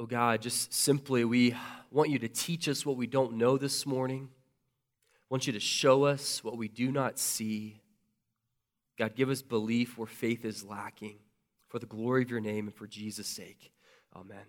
Oh God, just simply, we want you to teach us what we don't know this morning. I want you to show us what we do not see. God, give us belief where faith is lacking for the glory of your name and for Jesus' sake. Amen.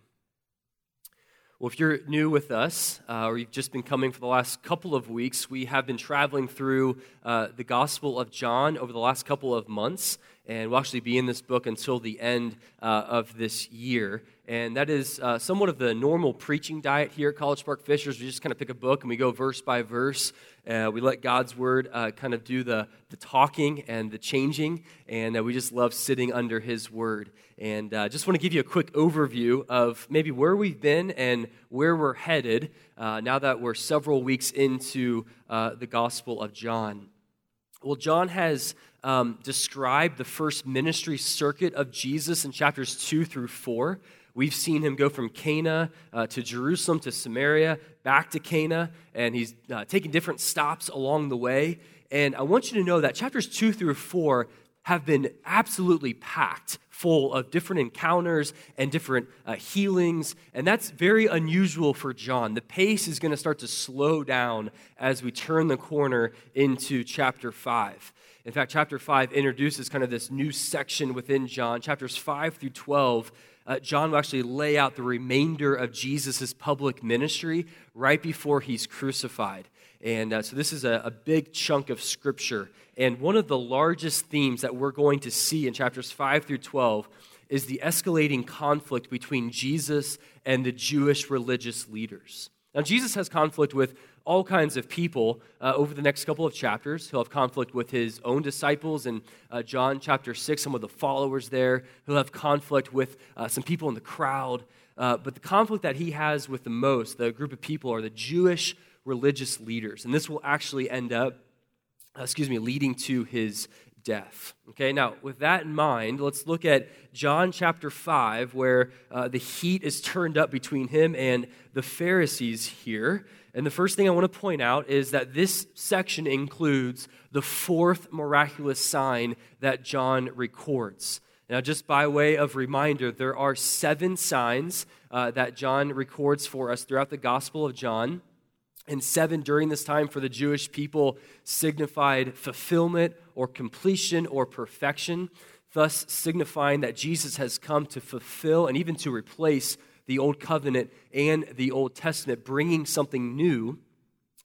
Well, if you're new with us, uh, or you've just been coming for the last couple of weeks, we have been traveling through uh, the Gospel of John over the last couple of months, and we'll actually be in this book until the end uh, of this year. And that is uh, somewhat of the normal preaching diet here at College Park Fishers. We just kind of pick a book and we go verse by verse. Uh, we let God's Word uh, kind of do the, the talking and the changing, and we just love sitting under His Word. And I uh, just want to give you a quick overview of maybe where we've been and where we're headed uh, now that we're several weeks into uh, the Gospel of John. Well, John has um, described the first ministry circuit of Jesus in chapters 2 through 4. We've seen him go from Cana uh, to Jerusalem to Samaria, back to Cana, and he's uh, taking different stops along the way. And I want you to know that chapters 2 through 4 have been absolutely packed full of different encounters and different uh, healings. And that's very unusual for John. The pace is going to start to slow down as we turn the corner into chapter 5. In fact, chapter 5 introduces kind of this new section within John. Chapters 5 through 12, uh, John will actually lay out the remainder of Jesus' public ministry right before he's crucified. And uh, so this is a, a, big chunk of scripture. And one of the largest themes that we're going to see in chapters 5 through 12 is the escalating conflict between Jesus and the Jewish religious leaders. Now, Jesus has conflict with all kinds of people uh, over the next couple of chapters. He'll have conflict with his own disciples in uh, John chapter 6, some of the followers there. He'll have conflict with uh, some people in the crowd. Uh, but the conflict that he has with the most, the group of people, are the Jewish religious leaders. And this will actually end up, uh, excuse me, leading to his death. Okay, now with that in mind, let's look at John chapter 5, where uh, the heat is turned up between him and the Pharisees here. And the first thing I want to point out is that this section includes the fourth miraculous sign that John records. Now, just by way of reminder, there are seven signs uh, that John records for us throughout the Gospel of John. And seven during this time for the Jewish people signified fulfillment or completion or perfection, thus signifying that Jesus has come to fulfill and even to replace the Old Covenant and the Old Testament, bringing something new.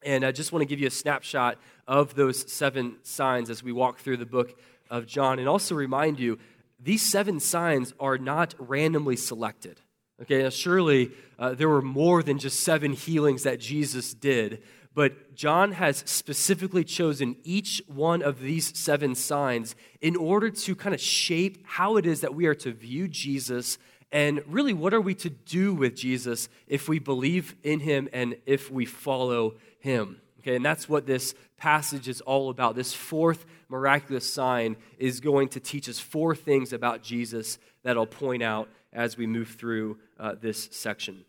And I just want to give you a snapshot of those seven signs as we walk through the book of John, and also remind you these seven signs are not randomly selected. Okay, now surely uh, there were more than just seven healings that Jesus did, but John has specifically chosen each one of these seven signs in order to kind of shape how it is that we are to view Jesus and really what are we to do with Jesus if we believe in him and if we follow him. Okay, and that's what this passage is all about. This fourth miraculous sign is going to teach us four things about Jesus that I'll point out as we move through uh, this section.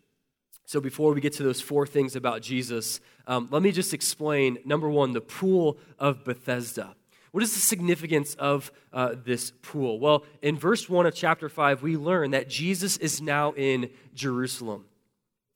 So, before we get to those four things about Jesus, um, let me just explain number one, the pool of Bethesda. What is the significance of uh, this pool? Well, in verse 1 of chapter 5, we learn that Jesus is now in Jerusalem.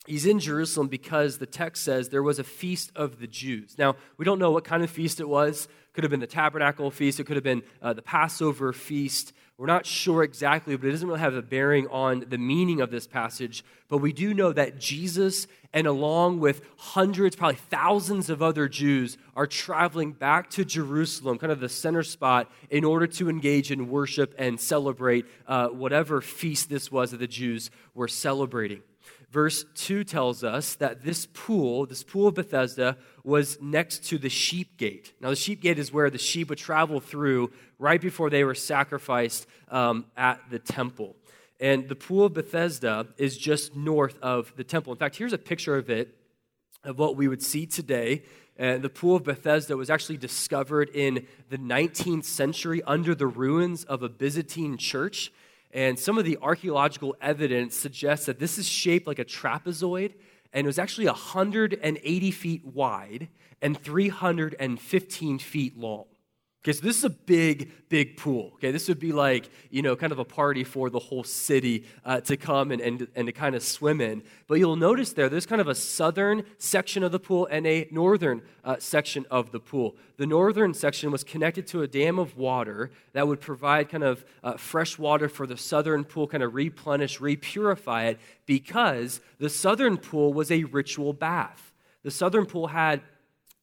He's in Jerusalem because the text says there was a feast of the Jews. Now, we don't know what kind of feast it was. Could have been the tabernacle feast, it could have been uh, the Passover feast. We're not sure exactly, but it doesn't really have a bearing on the meaning of this passage. But we do know that Jesus, and along with hundreds, probably thousands of other Jews, are traveling back to Jerusalem, kind of the center spot, in order to engage in worship and celebrate uh, whatever feast this was that the Jews were celebrating verse 2 tells us that this pool, this pool of Bethesda, was next to the sheep gate. Now, the sheep gate is where the sheep would travel through right before they were sacrificed um, at the temple. And the pool of Bethesda is just north of the temple. In fact, here's a picture of it, of what we would see today. And the pool of Bethesda was actually discovered in the 19th century under the ruins of a Byzantine church. And some of the archaeological evidence suggests that this is shaped like a trapezoid, and it was actually 180 feet wide and 315 feet long. Okay, so this is a big, big pool. Okay, this would be like, you know, kind of a party for the whole city uh, to come and, and, and to kind of swim in. But you'll notice there, there's kind of a southern section of the pool and a northern uh, section of the pool. The northern section was connected to a dam of water that would provide kind of uh, fresh water for the southern pool, kind of replenish, repurify it, because the southern pool was a ritual bath. The southern pool had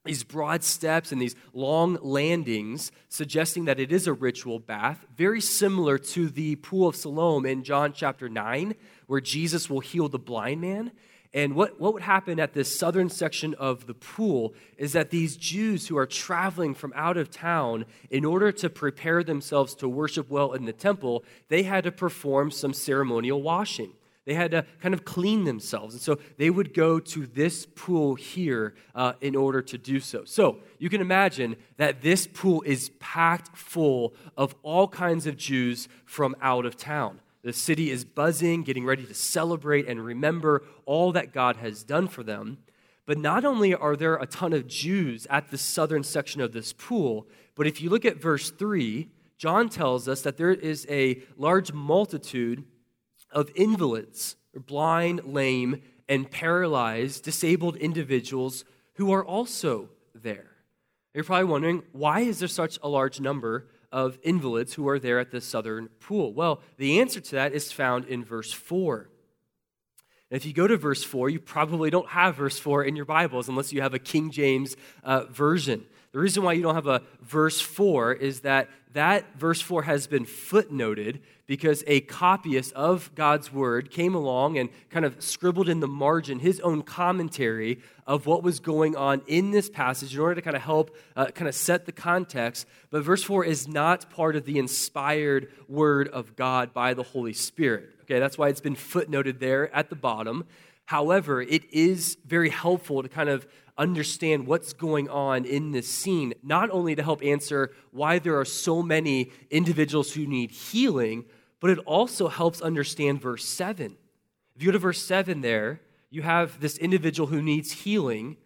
these broad steps and these long landings, suggesting that it is a ritual bath, very similar to the Pool of Siloam in John chapter 9, where Jesus will heal the blind man. And what, what would happen at this southern section of the pool is that these Jews who are traveling from out of town, in order to prepare themselves to worship well in the temple, they had to perform some ceremonial washing. They had to kind of clean themselves. And so they would go to this pool here uh, in order to do so. So you can imagine that this pool is packed full of all kinds of Jews from out of town. The city is buzzing, getting ready to celebrate and remember all that God has done for them. But not only are there a ton of Jews at the southern section of this pool, but if you look at verse 3, John tells us that there is a large multitude of invalids, or blind, lame, and paralyzed, disabled individuals who are also there. You're probably wondering, why is there such a large number of invalids who are there at the southern pool? Well, the answer to that is found in verse 4. And if you go to verse 4, you probably don't have verse 4 in your Bibles unless you have a King James uh, version. The reason why you don't have a verse 4 is that that verse 4 has been footnoted because a copyist of God's word came along and kind of scribbled in the margin his own commentary of what was going on in this passage in order to kind of help uh, kind of set the context. But verse 4 is not part of the inspired word of God by the Holy Spirit. Okay, that's why it's been footnoted there at the bottom. However, it is very helpful to kind of understand what's going on in this scene, not only to help answer why there are so many individuals who need healing, but it also helps understand verse 7. If you go to verse 7 there, you have this individual who needs healing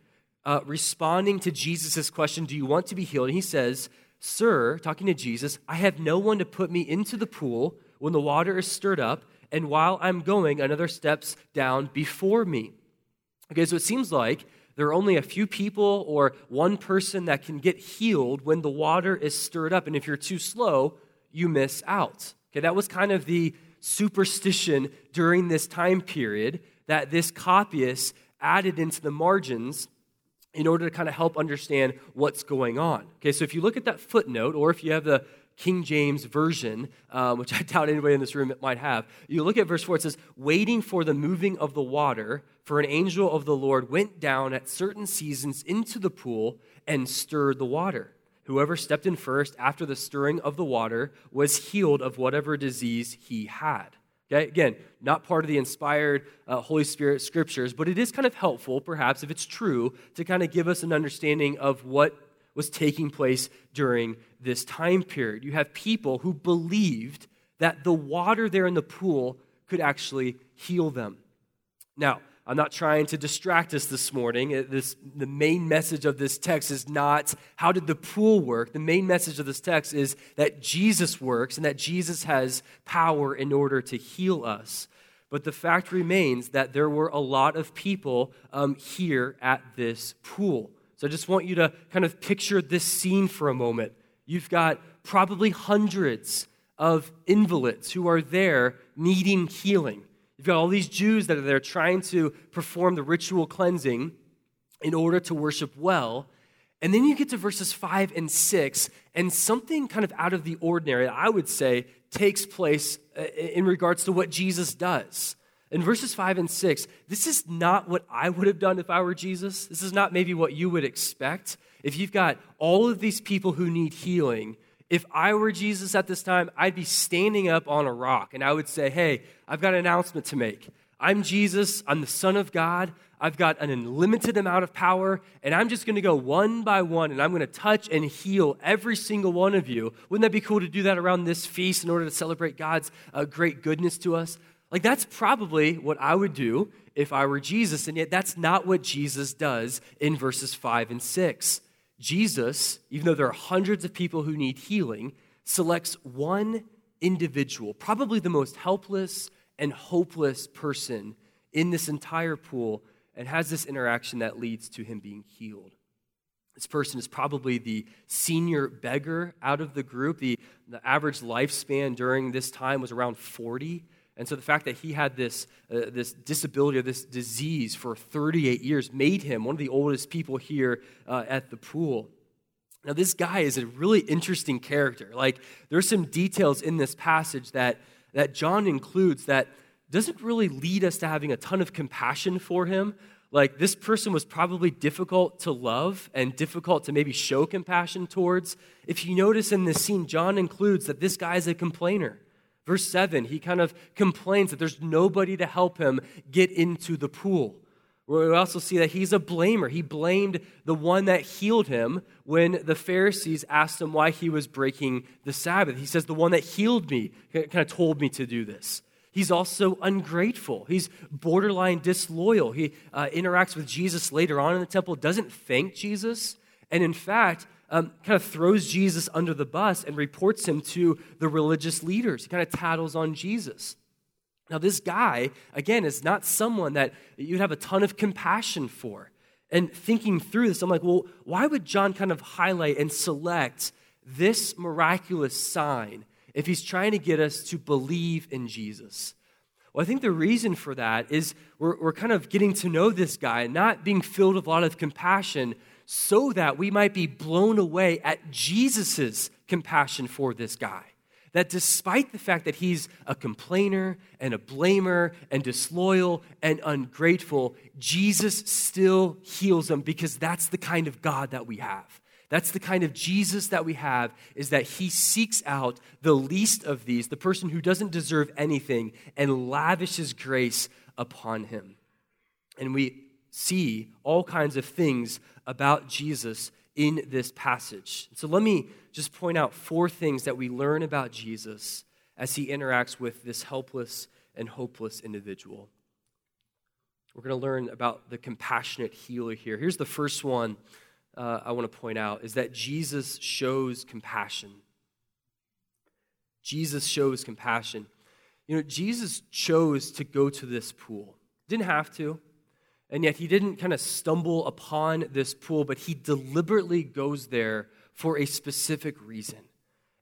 uh, responding to Jesus' question, Do you want to be healed? And he says, Sir, talking to Jesus, I have no one to put me into the pool when the water is stirred up, and while I'm going, another steps down before me. Okay, so it seems like there are only a few people or one person that can get healed when the water is stirred up. And if you're too slow, you miss out. Okay, that was kind of the superstition during this time period that this copyist added into the margins in order to kind of help understand what's going on. Okay, so if you look at that footnote, or if you have the King James Version, um, which I doubt anybody in this room might have, you look at verse 4, it says, Waiting for the moving of the water, for an angel of the Lord went down at certain seasons into the pool and stirred the water. Whoever stepped in first after the stirring of the water was healed of whatever disease he had. Okay, again, not part of the inspired uh, Holy Spirit scriptures, but it is kind of helpful, perhaps, if it's true, to kind of give us an understanding of what was taking place during this time period. You have people who believed that the water there in the pool could actually heal them. Now, I'm not trying to distract us this morning. This, the main message of this text is not how did the pool work. The main message of this text is that Jesus works and that Jesus has power in order to heal us. But the fact remains that there were a lot of people um, here at this pool. So I just want you to kind of picture this scene for a moment. You've got probably hundreds of invalids who are there needing healing. You've got all these Jews that are there trying to perform the ritual cleansing in order to worship well. And then you get to verses 5 and 6, and something kind of out of the ordinary, I would say, takes place uh, in regards to what Jesus does. In verses 5 and 6, this is not what I would have done if I were Jesus. This is not maybe what you would expect. If you've got all of these people who need healing, if I were Jesus at this time, I'd be standing up on a rock and I would say, Hey, I've got an announcement to make. I'm Jesus, I'm the Son of God. I've got an unlimited amount of power, and I'm just going to go one by one and I'm going to touch and heal every single one of you. Wouldn't that be cool to do that around this feast in order to celebrate God's uh, great goodness to us? Like, that's probably what I would do if I were Jesus, and yet that's not what Jesus does in verses 5 and 6. Jesus, even though there are hundreds of people who need healing, selects one individual, probably the most helpless and hopeless person in this entire pool, and has this interaction that leads to him being healed. This person is probably the senior beggar out of the group. The, the average lifespan during this time was around 40. And so the fact that he had this, uh, this disability or this disease for 38 years made him one of the oldest people here uh, at the pool. Now, this guy is a really interesting character. Like, there's some details in this passage that, that John includes that doesn't really lead us to having a ton of compassion for him. Like, this person was probably difficult to love and difficult to maybe show compassion towards. If you notice in this scene, John includes that this guy is a complainer. Verse 7, he kind of complains that there's nobody to help him get into the pool. We also see that he's a blamer. He blamed the one that healed him when the Pharisees asked him why he was breaking the Sabbath. He says, The one that healed me kind of told me to do this. He's also ungrateful. He's borderline disloyal. He uh, interacts with Jesus later on in the temple, doesn't thank Jesus, and in fact, um, kind of throws Jesus under the bus and reports him to the religious leaders. He kind of tattles on Jesus. Now, this guy, again, is not someone that you'd have a ton of compassion for. And thinking through this, I'm like, well, why would John kind of highlight and select this miraculous sign if he's trying to get us to believe in Jesus? Well, I think the reason for that is we're, we're kind of getting to know this guy, not being filled with a lot of compassion, so that we might be blown away at Jesus' compassion for this guy. That despite the fact that he's a complainer and a blamer and disloyal and ungrateful, Jesus still heals him because that's the kind of God that we have. That's the kind of Jesus that we have, is that he seeks out the least of these, the person who doesn't deserve anything, and lavishes grace upon him. And we see all kinds of things about Jesus in this passage. So let me just point out four things that we learn about Jesus as he interacts with this helpless and hopeless individual. We're going to learn about the compassionate healer here. Here's the first one uh, I want to point out is that Jesus shows compassion. Jesus shows compassion. You know, Jesus chose to go to this pool. Didn't have to. And yet he didn't kind of stumble upon this pool, but he deliberately goes there for a specific reason.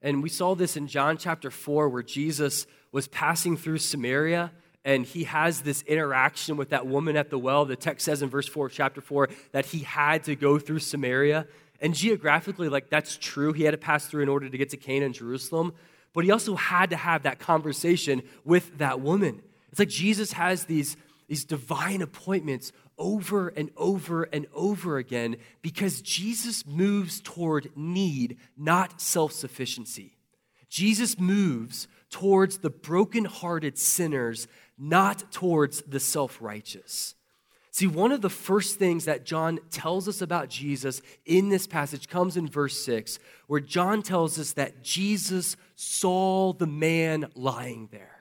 And we saw this in John chapter 4, where Jesus was passing through Samaria and he has this interaction with that woman at the well. The text says in verse 4 chapter 4 that he had to go through Samaria. And geographically, like that's true. He had to pass through in order to get to Canaan and Jerusalem. But he also had to have that conversation with that woman. It's like Jesus has these these divine appointments over and over and over again because Jesus moves toward need, not self sufficiency. Jesus moves towards the broken-hearted sinners, not towards the self righteous. See, one of the first things that John tells us about Jesus in this passage comes in verse 6, where John tells us that Jesus saw the man lying there.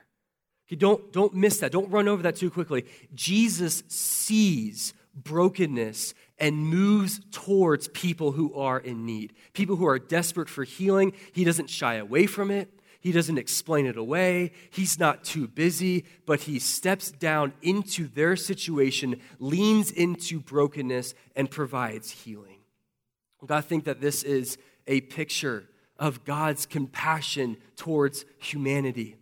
Okay, don't, don't miss that. Don't run over that too quickly. Jesus sees brokenness and moves towards people who are in need, people who are desperate for healing. He doesn't shy away from it. He doesn't explain it away. He's not too busy, but he steps down into their situation, leans into brokenness, and provides healing. God, I think that this is a picture of God's compassion towards humanity.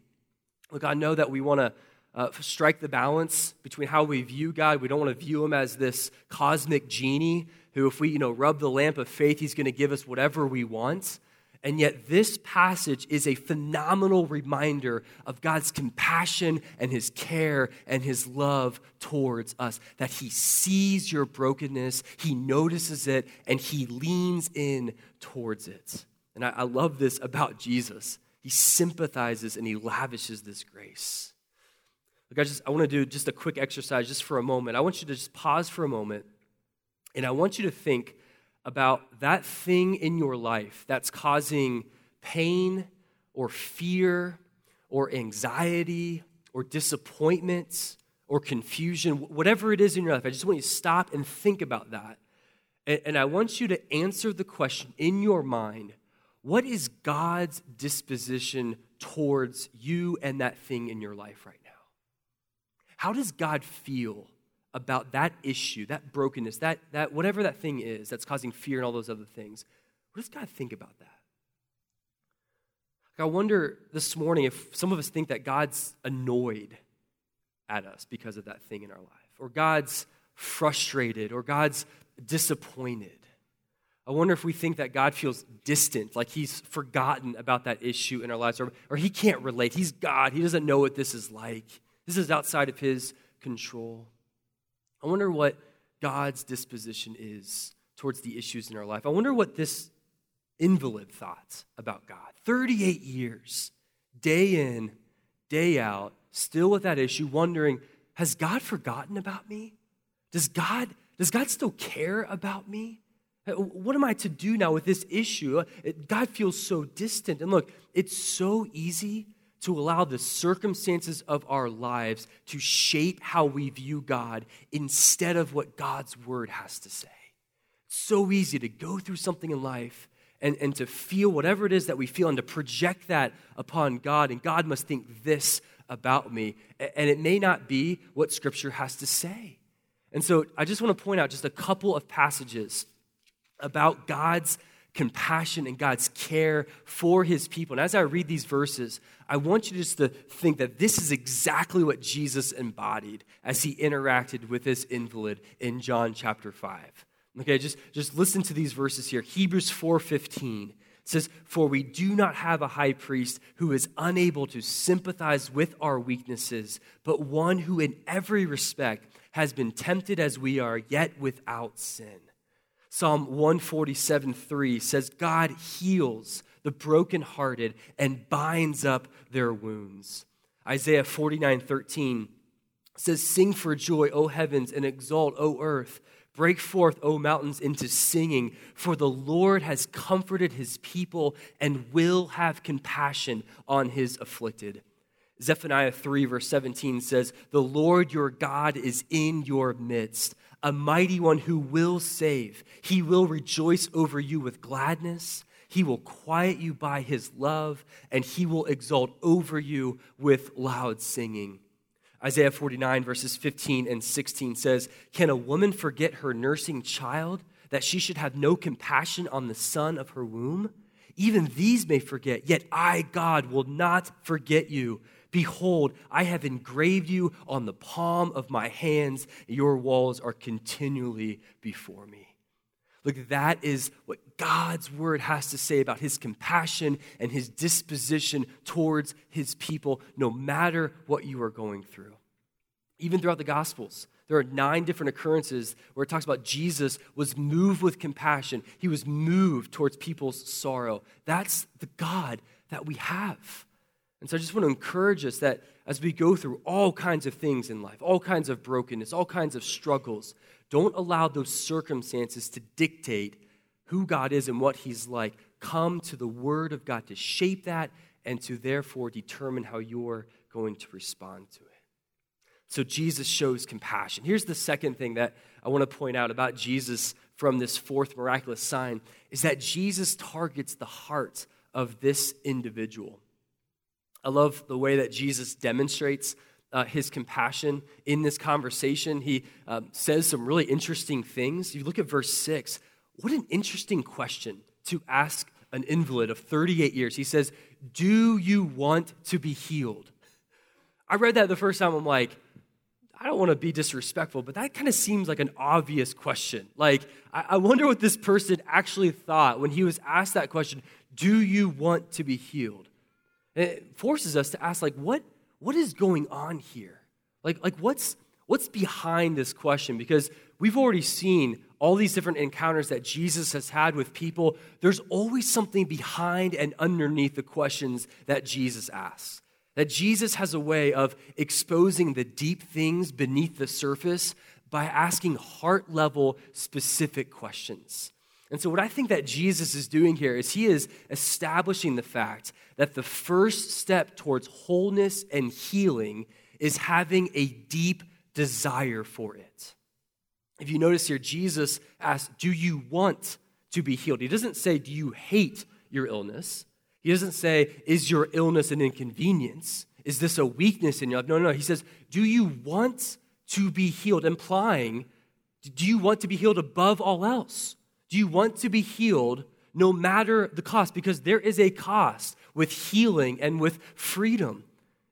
Look, I know that we want to uh, strike the balance between how we view God. We don't want to view him as this cosmic genie who, if we you know, rub the lamp of faith, he's going to give us whatever we want. And yet, this passage is a phenomenal reminder of God's compassion and his care and his love towards us. That he sees your brokenness, he notices it, and he leans in towards it. And I, I love this about Jesus. He sympathizes and he lavishes this grace. I just I want to do just a quick exercise just for a moment. I want you to just pause for a moment and I want you to think about that thing in your life that's causing pain or fear or anxiety or disappointment or confusion, whatever it is in your life. I just want you to stop and think about that. And, and I want you to answer the question in your mind what is God's disposition towards you and that thing in your life right now? How does God feel about that issue, that brokenness, that, that whatever that thing is that's causing fear and all those other things? What does God think about that? I wonder this morning if some of us think that God's annoyed at us because of that thing in our life, or God's frustrated, or God's disappointed. I wonder if we think that God feels distant, like he's forgotten about that issue in our lives, or, or he can't relate. He's God. He doesn't know what this is like. This is outside of his control. I wonder what God's disposition is towards the issues in our life. I wonder what this invalid thought about God. 38 years, day in, day out, still with that issue, wondering, has God forgotten about me? Does God, does God still care about me? What am I to do now with this issue? Uh, God feels so distant. And look, it's so easy to allow the circumstances of our lives to shape how we view God instead of what God's word has to say. It's so easy to go through something in life and, and to feel whatever it is that we feel and to project that upon God. And God must think this about me. And it may not be what Scripture has to say. And so I just want to point out just a couple of passages about God's compassion and God's care for his people. And as I read these verses, I want you just to think that this is exactly what Jesus embodied as he interacted with this invalid in John chapter 5. Okay, just, just listen to these verses here. Hebrews 4:15 says, For we do not have a high priest who is unable to sympathize with our weaknesses, but one who in every respect has been tempted as we are, yet without sin. Psalm 147 3 says, God heals the brokenhearted and binds up their wounds. Isaiah 49 13 says, Sing for joy, O heavens, and exult, O earth. Break forth, O mountains, into singing, for the Lord has comforted his people and will have compassion on his afflicted. Zephaniah 3, verse 17 says, The Lord your God is in your midst, a mighty one who will save. He will rejoice over you with gladness. He will quiet you by his love, and he will exult over you with loud singing. Isaiah 49, verses 15 and 16 says, Can a woman forget her nursing child, that she should have no compassion on the son of her womb? Even these may forget, yet I, God, will not forget you. Behold, I have engraved you on the palm of my hands. Your walls are continually before me. Look, that is what God's word has to say about his compassion and his disposition towards his people, no matter what you are going through. Even throughout the Gospels, there are nine different occurrences where it talks about Jesus was moved with compassion. He was moved towards people's sorrow. That's the God that we have. And so I just want to encourage us that as we go through all kinds of things in life, all kinds of brokenness, all kinds of struggles, don't allow those circumstances to dictate who God is and what He's like. Come to the Word of God to shape that and to therefore determine how you're going to respond to it. So Jesus shows compassion. Here's the second thing that I want to point out about Jesus from this fourth miraculous sign is that Jesus targets the heart of this individual. I love the way that Jesus demonstrates uh, his compassion in this conversation. He um, says some really interesting things. You look at verse 6, what an interesting question to ask an invalid of 38 years. He says, Do you want to be healed? I read that the first time, I'm like, I don't want to be disrespectful, but that kind of seems like an obvious question. Like, I, I wonder what this person actually thought when he was asked that question Do you want to be healed? It forces us to ask, like, what, what is going on here? Like, like what's, what's behind this question? Because we've already seen all these different encounters that Jesus has had with people. There's always something behind and underneath the questions that Jesus asks. That Jesus has a way of exposing the deep things beneath the surface by asking heart level specific questions. And so, what I think that Jesus is doing here is he is establishing the fact that the first step towards wholeness and healing is having a deep desire for it. if you notice here, Jesus asks, Do you want to be healed? He doesn't say, Do you hate your illness? He doesn't say, Is your illness an inconvenience? Is this a weakness in your life? No, no, no. He says, Do you want to be healed? Implying, Do you want to be healed above all else? Do you want to be healed no matter the cost? Because there is a cost with healing and with freedom.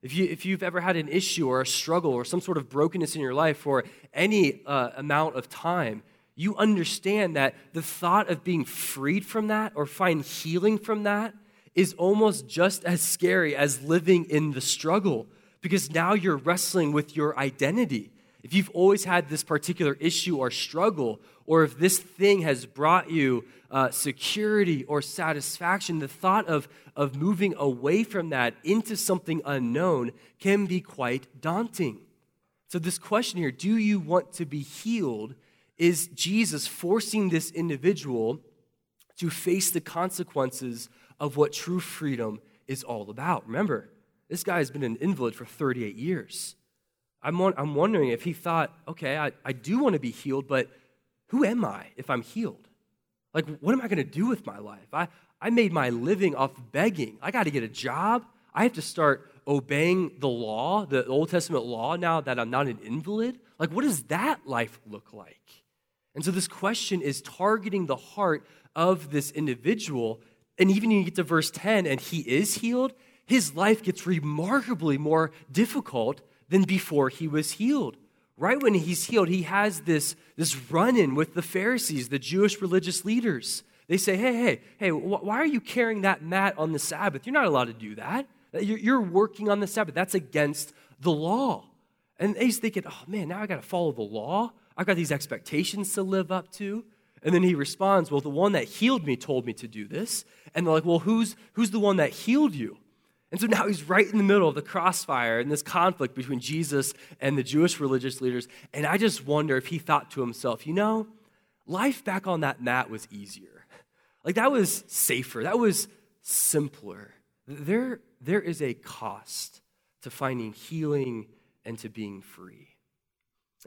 If, you, if you've ever had an issue or a struggle or some sort of brokenness in your life for any uh, amount of time, you understand that the thought of being freed from that or find healing from that is almost just as scary as living in the struggle because now you're wrestling with your identity. If you've always had this particular issue or struggle, or if this thing has brought you uh, security or satisfaction, the thought of, of moving away from that into something unknown can be quite daunting. So, this question here do you want to be healed? Is Jesus forcing this individual to face the consequences of what true freedom is all about? Remember, this guy has been an invalid for 38 years. I'm, I'm wondering if he thought, okay, I, I do want to be healed, but who am I if I'm healed? Like, what am I going to do with my life? I, I made my living off begging. I got to get a job. I have to start obeying the law, the Old Testament law, now that I'm not an invalid. Like, what does that life look like? And so, this question is targeting the heart of this individual. And even when you get to verse 10 and he is healed, his life gets remarkably more difficult than before he was healed right when he's healed, he has this, this run in with the Pharisees, the Jewish religious leaders. They say, hey, hey, hey, why are you carrying that mat on the Sabbath? You're not allowed to do that. You're working on the Sabbath. That's against the law. And he's thinking, oh man, now I got to follow the law. I've got these expectations to live up to. And then he responds, well, the one that healed me told me to do this. And they're like, well, who's, who's the one that healed you? And so now he's right in the middle of the crossfire and this conflict between Jesus and the Jewish religious leaders. And I just wonder if he thought to himself, you know, life back on that mat was easier. Like that was safer, that was simpler. There, there is a cost to finding healing and to being free.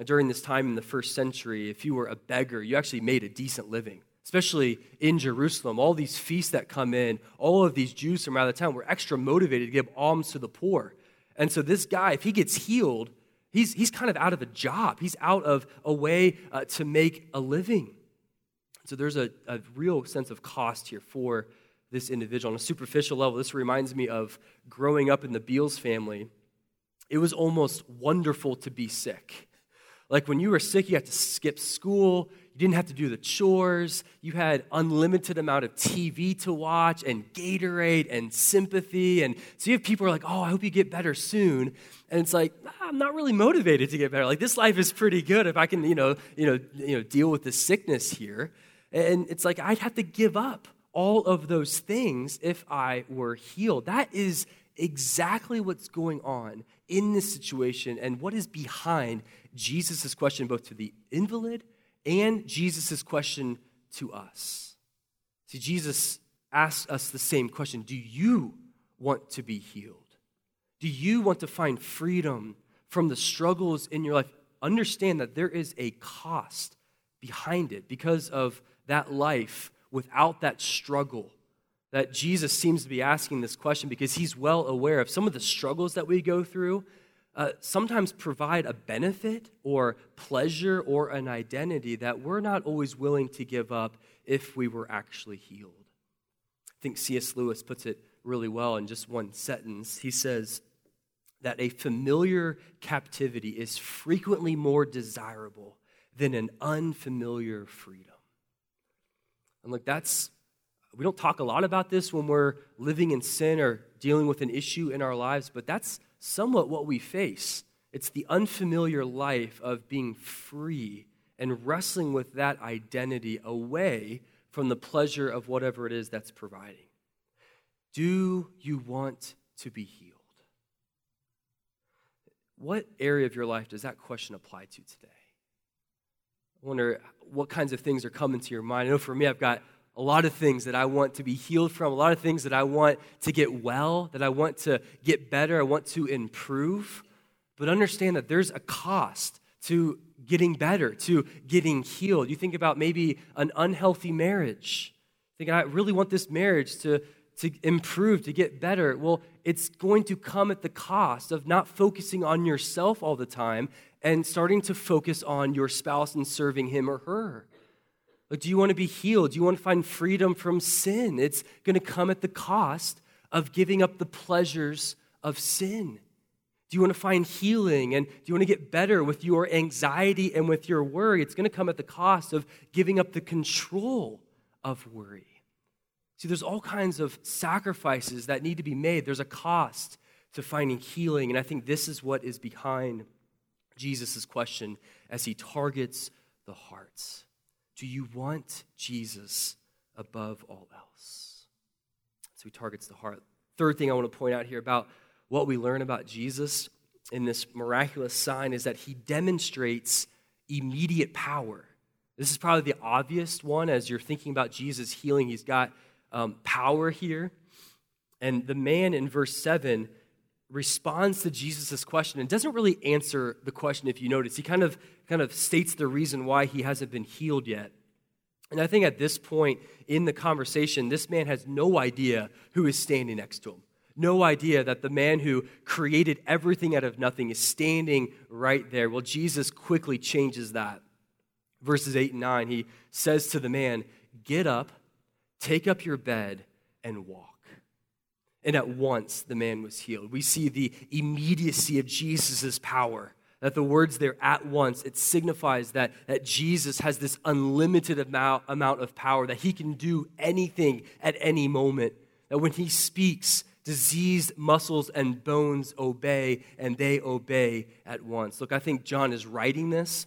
During this time in the first century, if you were a beggar, you actually made a decent living especially in Jerusalem. All these feasts that come in, all of these Jews from out of town were extra motivated to give alms to the poor. And so this guy, if he gets healed, he's, he's kind of out of a job. He's out of a way uh, to make a living. So there's a, a real sense of cost here for this individual. On a superficial level, this reminds me of growing up in the Beals family. It was almost wonderful to be sick. Like when you were sick, you had to skip school, you didn't have to do the chores. You had unlimited amount of TV to watch and Gatorade and sympathy. And so you have people are like, oh, I hope you get better soon. And it's like, ah, I'm not really motivated to get better. Like this life is pretty good if I can, you know, you know, you know, deal with the sickness here. And it's like I'd have to give up all of those things if I were healed. That is exactly what's going on in this situation and what is behind Jesus' question both to the invalid and Jesus' question to us. See, Jesus asks us the same question Do you want to be healed? Do you want to find freedom from the struggles in your life? Understand that there is a cost behind it because of that life without that struggle. That Jesus seems to be asking this question because he's well aware of some of the struggles that we go through uh, sometimes provide a benefit or pleasure or an identity that we're not always willing to give up if we were actually healed. I think C.S. Lewis puts it really well in just one sentence. He says that a familiar captivity is frequently more desirable than an unfamiliar freedom. And look, that's, we don't talk a lot about this when we're living in sin or dealing with an issue in our lives, but that's somewhat what we face. It's the unfamiliar life of being free and wrestling with that identity away from the pleasure of whatever it is that's providing. Do you want to be healed? What area of your life does that question apply to today? I wonder what kinds of things are coming to your mind. I know for me, I've got a lot of things that I want to be healed from, a lot of things that I want to get well, that I want to get better, I want to improve. But understand that there's a cost to getting better, to getting healed. You think about maybe an unhealthy marriage. Thinking, I really want this marriage to, to improve, to get better. Well, it's going to come at the cost of not focusing on yourself all the time and starting to focus on your spouse and serving him or her. Do you want to be healed? Do you want to find freedom from sin? It's going to come at the cost of giving up the pleasures of sin. Do you want to find healing and do you want to get better with your anxiety and with your worry? It's going to come at the cost of giving up the control of worry. See, there's all kinds of sacrifices that need to be made. There's a cost to finding healing, and I think this is what is behind Jesus' question as he targets the hearts. Do you want Jesus above all else? So he targets the heart. Third thing I want to point out here about what we learn about Jesus in this miraculous sign is that he demonstrates immediate power. This is probably the obvious one as you're thinking about Jesus healing. He's got um, power here. And the man in verse 7 responds to Jesus' question and doesn't really answer the question if you notice. He kind of, kind of states the reason why he hasn't been healed yet. And I think at this point in the conversation, this man has no idea who is standing next to him no idea that the man who created everything out of nothing is standing right there. Well, Jesus quickly changes that. Verses 8 and 9, he says to the man, Get up, take up your bed, and walk. And at once the man was healed. We see the immediacy of Jesus' power. That the words there at once, it signifies that, that Jesus has this unlimited amount, amount of power, that he can do anything at any moment. That when he speaks, diseased muscles and bones obey, and they obey at once. Look, I think John is writing this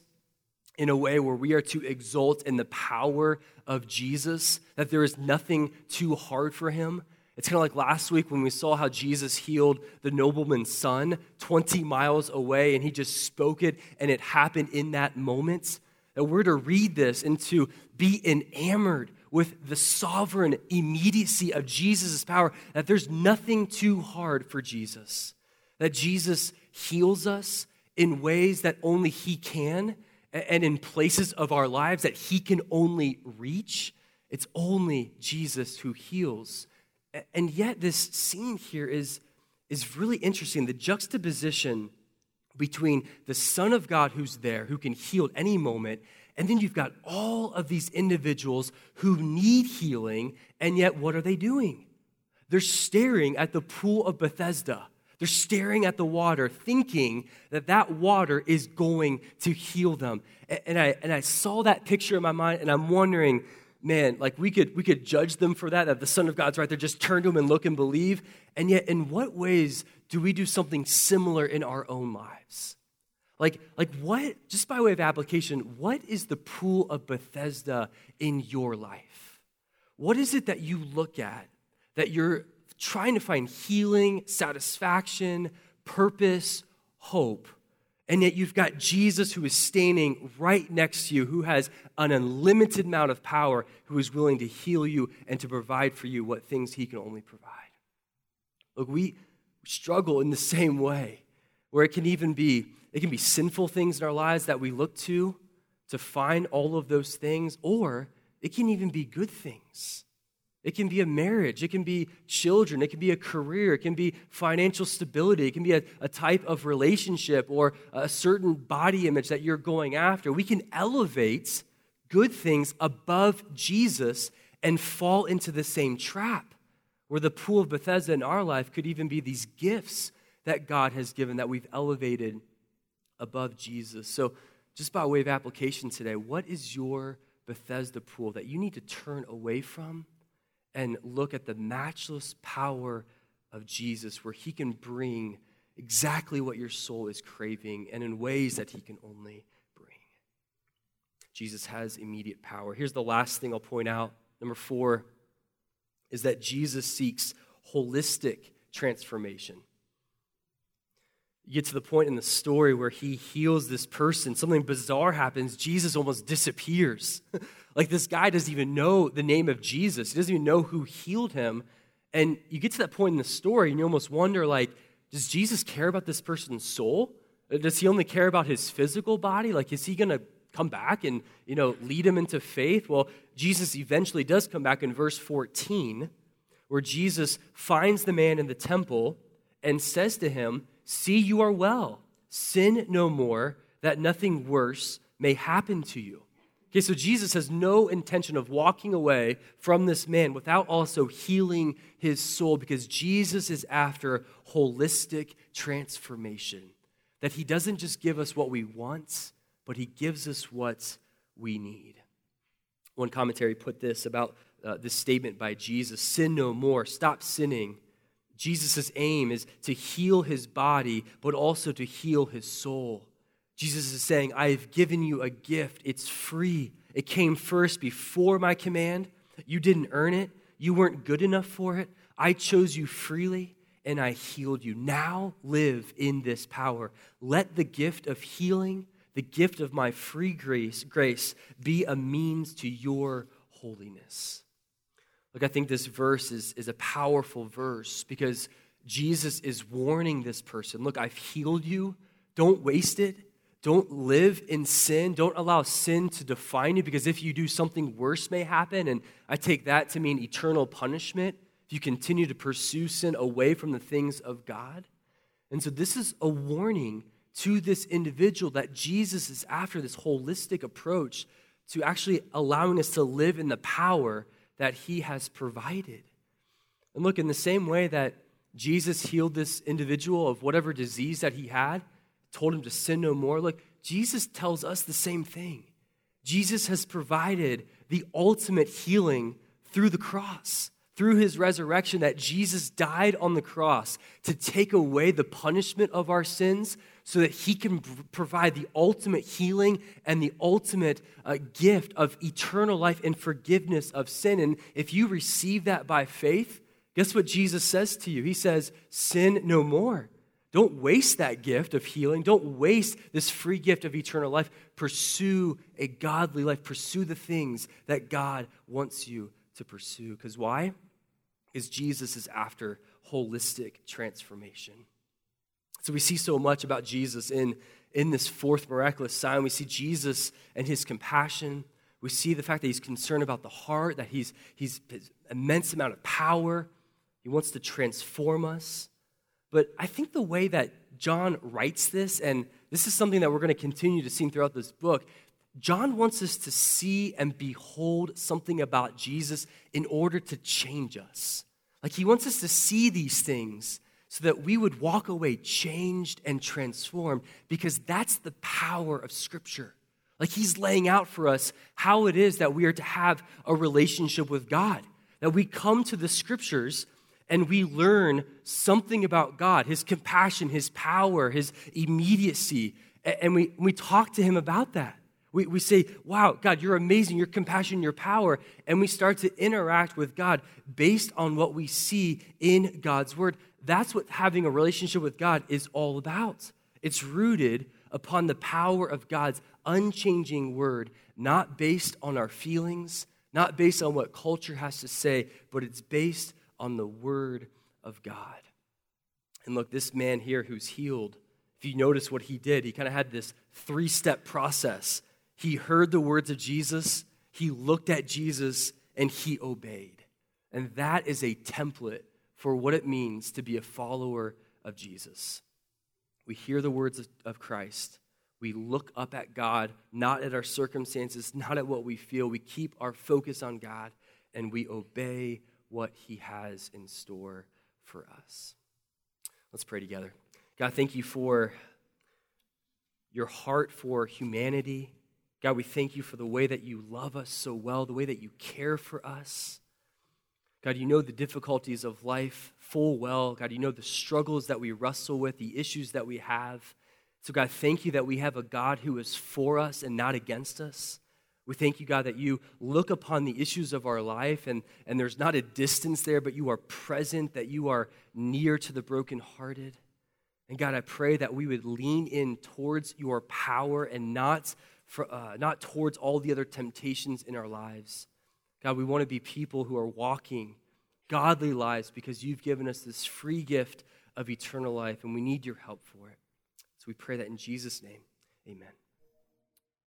in a way where we are to exult in the power of Jesus, that there is nothing too hard for him. It's kind of like last week when we saw how Jesus healed the nobleman's son 20 miles away, and he just spoke it, and it happened in that moment. That we're to read this and to be enamored with the sovereign immediacy of Jesus' power, that there's nothing too hard for Jesus. That Jesus heals us in ways that only He can, and in places of our lives that He can only reach. It's only Jesus who heals. And yet, this scene here is, is really interesting. The juxtaposition between the Son of God who's there, who can heal at any moment, and then you've got all of these individuals who need healing, and yet what are they doing? They're staring at the pool of Bethesda. They're staring at the water, thinking that that water is going to heal them. And I, and I saw that picture in my mind, and I'm wondering, man, like we could, we could judge them for that, that the Son of God's right there, just turn to him and look and believe. And yet, in what ways do we do something similar in our own lives? Like, like what, just by way of application, what is the pool of Bethesda in your life? What is it that you look at that you're trying to find healing, satisfaction, purpose, hope? And yet you've got Jesus who is standing right next to you, who has an unlimited amount of power, who is willing to heal you and to provide for you what things he can only provide. Look, we struggle in the same way, where it can even be it can be sinful things in our lives that we look to to find all of those things, or it can even be good things. It can be a marriage, it can be children, it can be a career, it can be financial stability, it can be a, a type of relationship or a certain body image that you're going after. We can elevate good things above Jesus and fall into the same trap where the pool of Bethesda in our life could even be these gifts that God has given that we've elevated above Jesus. So, just by way of application today, what is your Bethesda pool that you need to turn away from and look at the matchless power of Jesus, where he can bring exactly what your soul is craving and in ways that he can only bring? Jesus has immediate power. Here's the last thing I'll point out. Number four is that Jesus seeks holistic transformation. You get to the point in the story where he heals this person. Something bizarre happens. Jesus almost disappears. like this guy doesn't even know the name of Jesus. He doesn't even know who healed him. And you get to that point in the story and you almost wonder like, does Jesus care about this person's soul? Does he only care about his physical body? Like, is he going to come back and, you know, lead him into faith? Well, Jesus eventually does come back in verse 14, where Jesus finds the man in the temple and says to him, See, you are well. Sin no more, that nothing worse may happen to you. Okay, so Jesus has no intention of walking away from this man without also healing his soul because Jesus is after holistic transformation. That he doesn't just give us what we want, but he gives us what we need. One commentary put this about uh, this statement by Jesus sin no more, stop sinning. Jesus' aim is to heal his body, but also to heal his soul. Jesus is saying, I have given you a gift. It's free. It came first before my command. You didn't earn it. You weren't good enough for it. I chose you freely and I healed you. Now live in this power. Let the gift of healing, the gift of my free grace, grace be a means to your holiness. Look, I think this verse is, is a powerful verse because Jesus is warning this person look, I've healed you. Don't waste it. Don't live in sin. Don't allow sin to define you because if you do, something worse may happen. And I take that to mean eternal punishment if you continue to pursue sin away from the things of God. And so, this is a warning to this individual that Jesus is after this holistic approach to actually allowing us to live in the power that he has provided. And look, in the same way that Jesus healed this individual of whatever disease that he had, told him to sin no more. Look, Jesus tells us the same thing. Jesus has provided the ultimate healing through the cross, through his resurrection, that Jesus died on the cross to take away the punishment of our sins so that he can provide the ultimate healing and the ultimate uh, gift of eternal life and forgiveness of sin. And if you receive that by faith, guess what Jesus says to you? He says, Sin no more. Don't waste that gift of healing. Don't waste this free gift of eternal life. Pursue a godly life. Pursue the things that God wants you to pursue. Because why? Because Jesus is after holistic transformation. So we see so much about Jesus in, in this fourth miraculous sign. We see Jesus and his compassion. We see the fact that he's concerned about the heart, that he's, he's immense amount of power. He wants to transform us. But I think the way that John writes this, and this is something that we're going to continue to see throughout this book, John wants us to see and behold something about Jesus in order to change us. Like he wants us to see these things so that we would walk away changed and transformed because that's the power of Scripture. Like he's laying out for us how it is that we are to have a relationship with God. That we come to the Scriptures and we learn something about God, His compassion, His power, His immediacy, and we, we talk to Him about that. We, we say, Wow, God, you're amazing, your compassion, your power. And we start to interact with God based on what we see in God's Word. That's what having a relationship with God is all about. It's rooted upon the power of God's unchanging Word, not based on our feelings, not based on what culture has to say, but it's based on the Word of God. And look, this man here who's healed, if you notice what he did, he kind of had this three step process. He heard the words of Jesus, he looked at Jesus, and he obeyed. And that is a template for what it means to be a follower of Jesus. We hear the words of Christ. We look up at God, not at our circumstances, not at what we feel. We keep our focus on God, and we obey what He has in store for us. Let's pray together. God, thank you for your heart for humanity. God, we thank you for the way that you love us so well, the way that you care for us. God, you know the difficulties of life full well. God, you know the struggles that we wrestle with, the issues that we have. So, God, thank you that we have a God who is for us and not against us. We thank you, God, that you look upon the issues of our life and, and there's not a distance there, but you are present, that you are near to the brokenhearted. And God, I pray that we would lean in towards your power and not, for, uh, not towards all the other temptations in our lives. God, we want to be people who are walking godly lives because you've given us this free gift of eternal life, and we need your help for it. So we pray that in Jesus' name, amen.